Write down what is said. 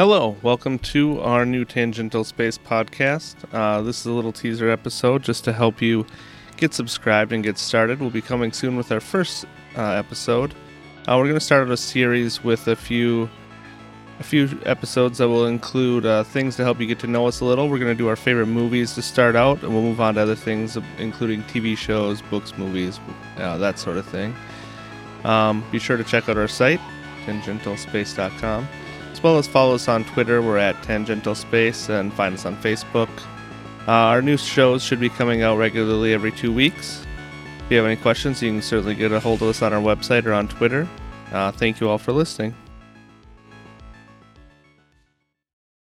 Hello, welcome to our new Tangential Space podcast. Uh, this is a little teaser episode just to help you get subscribed and get started. We'll be coming soon with our first uh, episode. Uh, we're going to start out a series with a few a few episodes that will include uh, things to help you get to know us a little. We're going to do our favorite movies to start out, and we'll move on to other things, including TV shows, books, movies, uh, that sort of thing. Um, be sure to check out our site, tangentialspace.com as well as follow us on Twitter. We're at Tangential Space and find us on Facebook. Uh, our new shows should be coming out regularly every two weeks. If you have any questions, you can certainly get a hold of us on our website or on Twitter. Uh, thank you all for listening.